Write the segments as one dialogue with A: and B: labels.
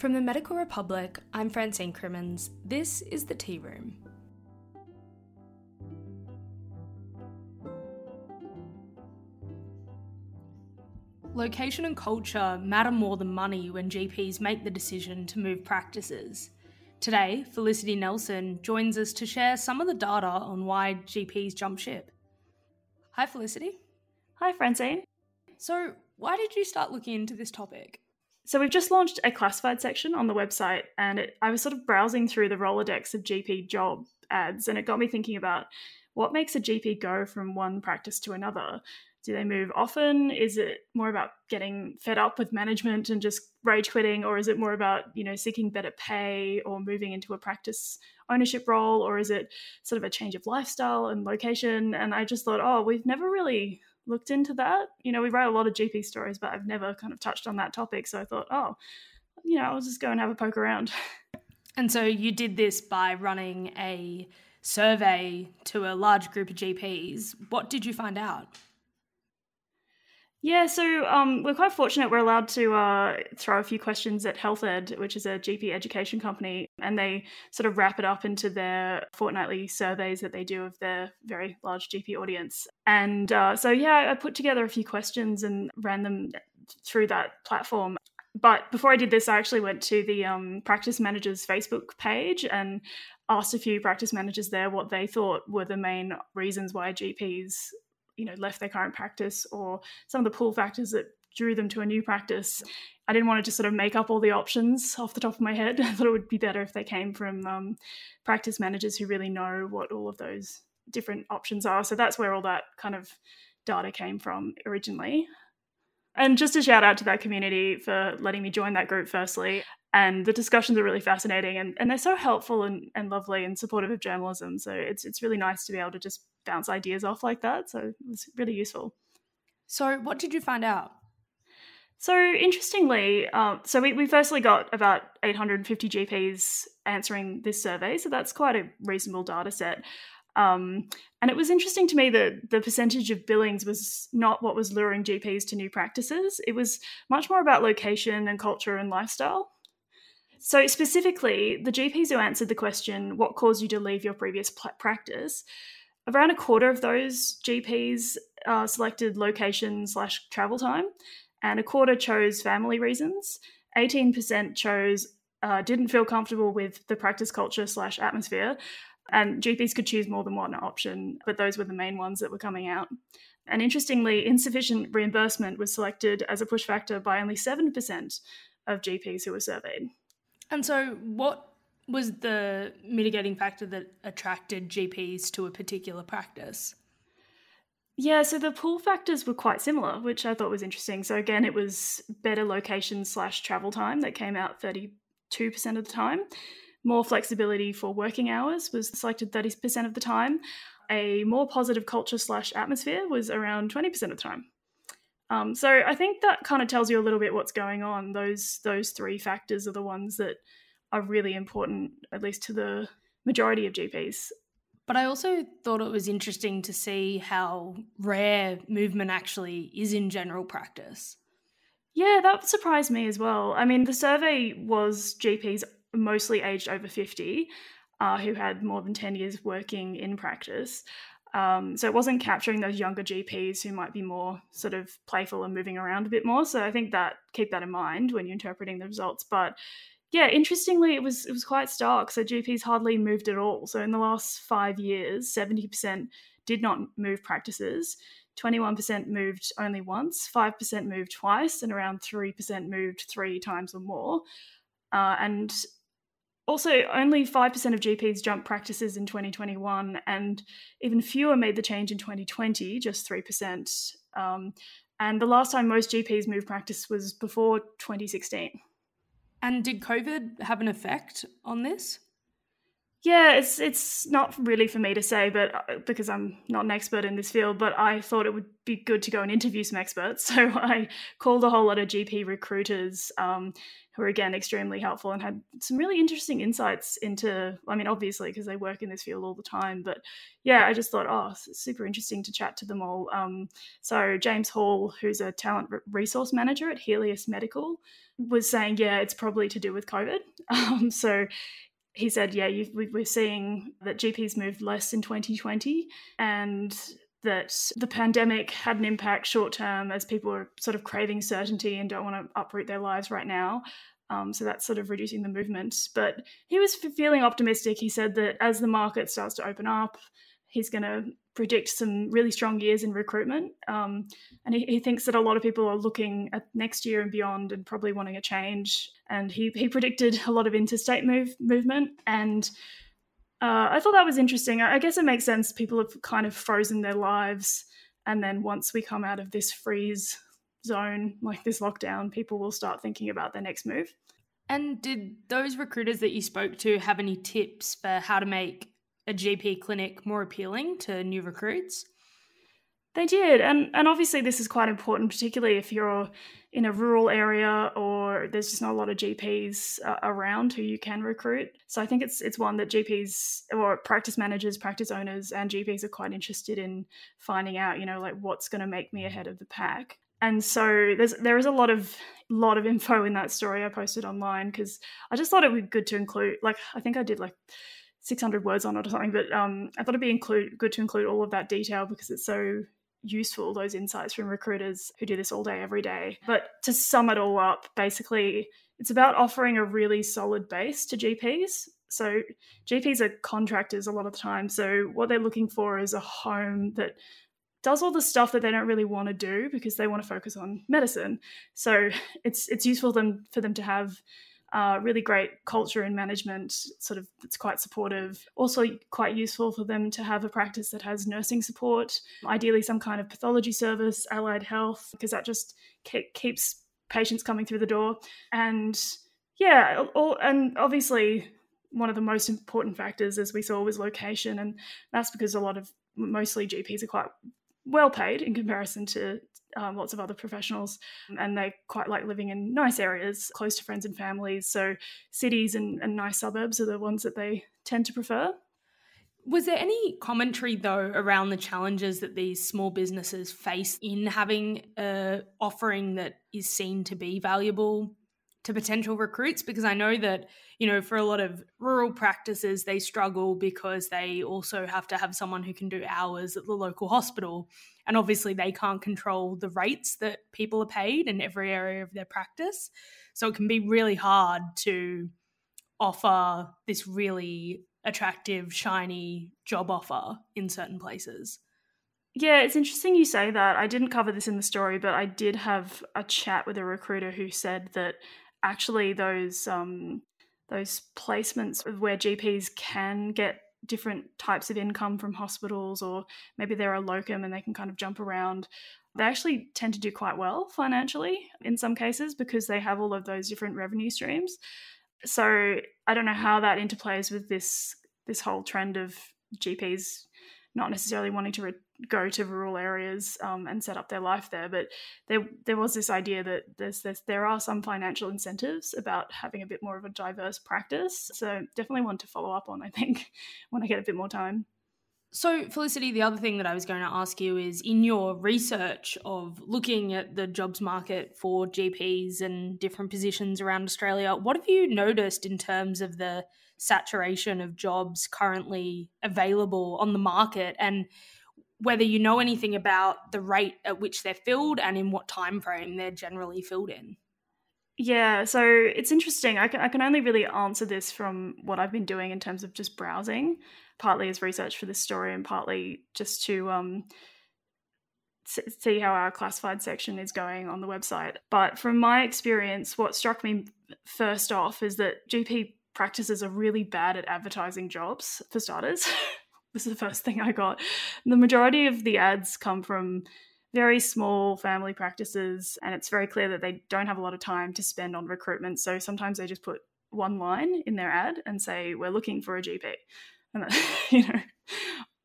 A: From the Medical Republic, I'm Francine Crimmins. This is the Tea Room. Location and culture matter more than money when GPs make the decision to move practices. Today, Felicity Nelson joins us to share some of the data on why GPs jump ship. Hi, Felicity.
B: Hi, Francine.
A: So, why did you start looking into this topic?
B: So, we've just launched a classified section on the website, and it, I was sort of browsing through the Rolodex of GP job ads, and it got me thinking about what makes a GP go from one practice to another. Do they move often? Is it more about getting fed up with management and just rage quitting, or is it more about you know seeking better pay or moving into a practice ownership role, or is it sort of a change of lifestyle and location? And I just thought, oh, we've never really looked into that. You know, we write a lot of GP stories, but I've never kind of touched on that topic. So I thought, oh, you know, I'll just go and have a poke around.
A: And so you did this by running a survey to a large group of GPs. What did you find out?
B: Yeah, so um, we're quite fortunate. We're allowed to uh, throw a few questions at Health Ed, which is a GP education company, and they sort of wrap it up into their fortnightly surveys that they do of their very large GP audience. And uh, so, yeah, I put together a few questions and ran them through that platform. But before I did this, I actually went to the um, practice managers Facebook page and asked a few practice managers there what they thought were the main reasons why GPs you know left their current practice or some of the pull factors that drew them to a new practice. I didn't want to just sort of make up all the options off the top of my head. I thought it would be better if they came from um, practice managers who really know what all of those different options are. So that's where all that kind of data came from originally. And just a shout out to that community for letting me join that group, firstly. And the discussions are really fascinating and, and they're so helpful and, and lovely and supportive of journalism. So it's, it's really nice to be able to just bounce ideas off like that. So it was really useful.
A: So, what did you find out?
B: So, interestingly, um, so we, we firstly got about 850 GPs answering this survey. So, that's quite a reasonable data set. Um, and it was interesting to me that the percentage of billings was not what was luring GPs to new practices. It was much more about location and culture and lifestyle. So, specifically, the GPs who answered the question, What caused you to leave your previous practice? Around a quarter of those GPs uh, selected location slash travel time, and a quarter chose family reasons. 18% chose uh, didn't feel comfortable with the practice culture slash atmosphere, and GPs could choose more than one option, but those were the main ones that were coming out. And interestingly, insufficient reimbursement was selected as a push factor by only 7% of GPs who were surveyed.
A: And so, what was the mitigating factor that attracted GPs to a particular practice?
B: Yeah, so the pull factors were quite similar, which I thought was interesting. So again, it was better location slash travel time that came out 32% of the time. More flexibility for working hours was selected 30% of the time. A more positive culture slash atmosphere was around 20% of the time. Um, so I think that kind of tells you a little bit what's going on. Those those three factors are the ones that are really important, at least to the majority of GPs.
A: But I also thought it was interesting to see how rare movement actually is in general practice.
B: Yeah, that surprised me as well. I mean, the survey was GPs mostly aged over 50 uh, who had more than 10 years working in practice. Um, so it wasn't capturing those younger GPs who might be more sort of playful and moving around a bit more. So I think that keep that in mind when you're interpreting the results. But yeah, interestingly, it was it was quite stark. So GPs hardly moved at all. So in the last five years, seventy percent did not move practices. 21% moved only once, 5% moved twice, and around 3% moved three times or more. Uh, and also, only 5% of GPs jumped practices in 2021, and even fewer made the change in 2020, just 3%. Um, and the last time most GPs moved practice was before 2016.
A: And did COVID have an effect on this?
B: Yeah, it's it's not really for me to say, but uh, because I'm not an expert in this field, but I thought it would be good to go and interview some experts. So I called a whole lot of GP recruiters um, who are again extremely helpful and had some really interesting insights into. I mean, obviously because they work in this field all the time, but yeah, I just thought, oh, super interesting to chat to them all. Um, so James Hall, who's a talent resource manager at Healius Medical, was saying, yeah, it's probably to do with COVID. Um, so he said, yeah, we're seeing that GPs moved less in 2020 and that the pandemic had an impact short term as people are sort of craving certainty and don't want to uproot their lives right now. Um, so that's sort of reducing the movement. But he was feeling optimistic. He said that as the market starts to open up, he's going to predict some really strong years in recruitment. Um, and he, he, thinks that a lot of people are looking at next year and beyond and probably wanting a change. And he, he predicted a lot of interstate move movement. And uh, I thought that was interesting. I, I guess it makes sense. People have kind of frozen their lives. And then once we come out of this freeze zone, like this lockdown, people will start thinking about their next move.
A: And did those recruiters that you spoke to have any tips for how to make a GP clinic more appealing to new recruits?
B: They did, and and obviously this is quite important, particularly if you're in a rural area or there's just not a lot of GPs uh, around who you can recruit. So I think it's it's one that GPs or practice managers, practice owners, and GPs are quite interested in finding out. You know, like what's going to make me ahead of the pack. And so there's there is a lot of lot of info in that story I posted online because I just thought it would be good to include. Like I think I did like 600 words on it or something, but um, I thought it'd be include, good to include all of that detail because it's so useful, those insights from recruiters who do this all day, every day. But to sum it all up, basically, it's about offering a really solid base to GPs. So, GPs are contractors a lot of the time. So, what they're looking for is a home that does all the stuff that they don't really want to do because they want to focus on medicine. So, it's it's useful them for them to have uh, really great culture and management, sort of it's quite supportive. Also, quite useful for them to have a practice that has nursing support, ideally, some kind of pathology service, allied health, because that just ke- keeps patients coming through the door. And yeah, all, and obviously, one of the most important factors, as we saw, was location. And that's because a lot of mostly GPs are quite well paid in comparison to um, lots of other professionals, and they quite like living in nice areas, close to friends and families. So, cities and, and nice suburbs are the ones that they tend to prefer.
A: Was there any commentary though around the challenges that these small businesses face in having a offering that is seen to be valuable to potential recruits? Because I know that you know for a lot of rural practices they struggle because they also have to have someone who can do hours at the local hospital and obviously, they can't control the rates that people are paid in every area of their practice. So it can be really hard to offer this really attractive, shiny job offer in certain places.
B: Yeah, it's interesting you say that. I didn't cover this in the story, but I did have a chat with a recruiter who said that actually those um, those placements where GPs can get different types of income from hospitals, or maybe they're a locum and they can kind of jump around. They actually tend to do quite well financially in some cases because they have all of those different revenue streams. So I don't know how that interplays with this this whole trend of GPs not necessarily wanting to re- go to rural areas um, and set up their life there. But there there was this idea that there's, there's, there are some financial incentives about having a bit more of a diverse practice. So definitely one to follow up on. I think when I get a bit more time.
A: So, Felicity, the other thing that I was going to ask you is in your research of looking at the jobs market for GPs and different positions around Australia, what have you noticed in terms of the saturation of jobs currently available on the market and whether you know anything about the rate at which they're filled and in what time frame they're generally filled in.
B: Yeah, so it's interesting. I can, I can only really answer this from what I've been doing in terms of just browsing, partly as research for this story and partly just to um, see how our classified section is going on the website. But from my experience, what struck me first off is that GP practices are really bad at advertising jobs, for starters. this is the first thing I got. The majority of the ads come from very small family practices, and it's very clear that they don't have a lot of time to spend on recruitment. So sometimes they just put one line in their ad and say, "We're looking for a GP," and that, you know,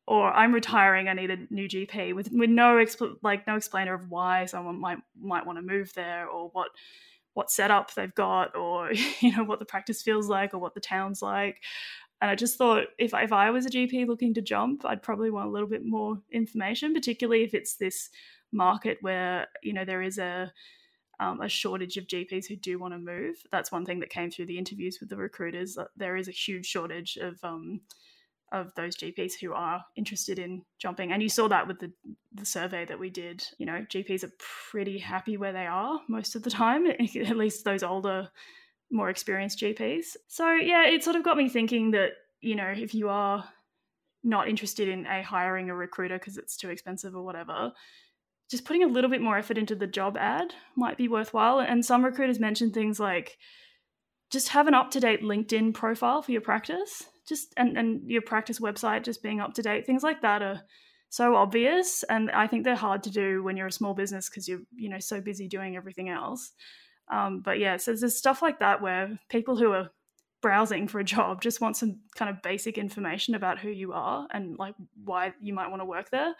B: or I'm retiring, I need a new GP with with no expl- like no explainer of why someone might might want to move there or what what setup they've got or you know what the practice feels like or what the town's like. And I just thought if if I was a GP looking to jump, I'd probably want a little bit more information, particularly if it's this market where you know there is a um, a shortage of GPs who do want to move. That's one thing that came through the interviews with the recruiters. There is a huge shortage of um, of those GPs who are interested in jumping. And you saw that with the, the survey that we did. You know, GPs are pretty happy where they are most of the time, at least those older, more experienced GPs. So, yeah, it sort of got me thinking that, you know, if you are not interested in a hiring a recruiter because it's too expensive or whatever, just putting a little bit more effort into the job ad might be worthwhile. And some recruiters mention things like just have an up to date LinkedIn profile for your practice just and, and your practice website just being up to date things like that are so obvious and i think they're hard to do when you're a small business because you're you know so busy doing everything else um, but yeah so there's stuff like that where people who are browsing for a job just want some kind of basic information about who you are and like why you might want to work there.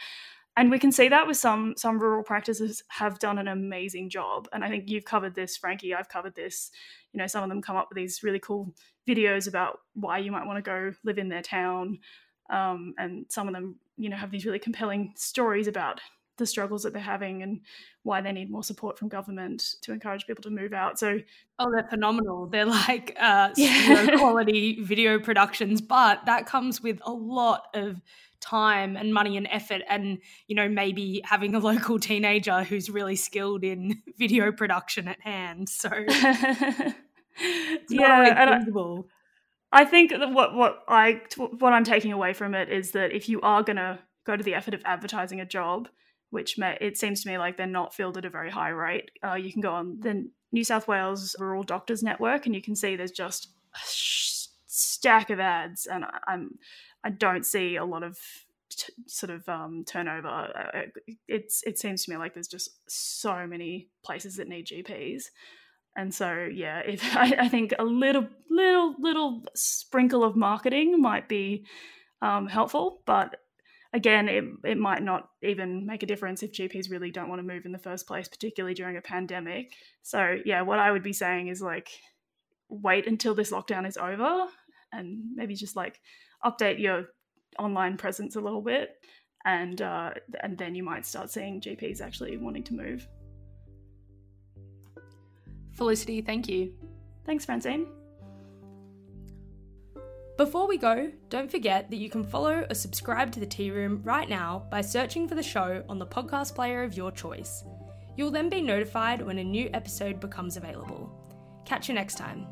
B: And we can see that with some some rural practices have done an amazing job. And i think you've covered this frankie i've covered this. You know some of them come up with these really cool videos about why you might want to go live in their town. Um, and some of them you know have these really compelling stories about the struggles that they're having and why they need more support from government to encourage people to move out. So,
A: oh, they're phenomenal. They're like uh, yeah. quality video productions, but that comes with a lot of time and money and effort and you know maybe having a local teenager who's really skilled in video production at hand so yeah
B: I, I think what what i what i'm taking away from it is that if you are going to go to the effort of advertising a job which may, it seems to me like they're not filled at a very high rate uh, you can go on the new south wales rural doctors network and you can see there's just a stack of ads and i'm I don't see a lot of t- sort of um, turnover. Uh, uh, it's it seems to me like there's just so many places that need GPs, and so yeah, if I, I think a little little little sprinkle of marketing might be um, helpful, but again, it, it might not even make a difference if GPs really don't want to move in the first place, particularly during a pandemic. So, yeah, what I would be saying is like, wait until this lockdown is over and maybe just like update your online presence a little bit, and uh, and then you might start seeing GPs actually wanting to move.
A: Felicity, thank you.
B: Thanks, Francine.
A: Before we go, don't forget that you can follow or subscribe to the Tea Room right now by searching for the show on the podcast player of your choice. You'll then be notified when a new episode becomes available. Catch you next time.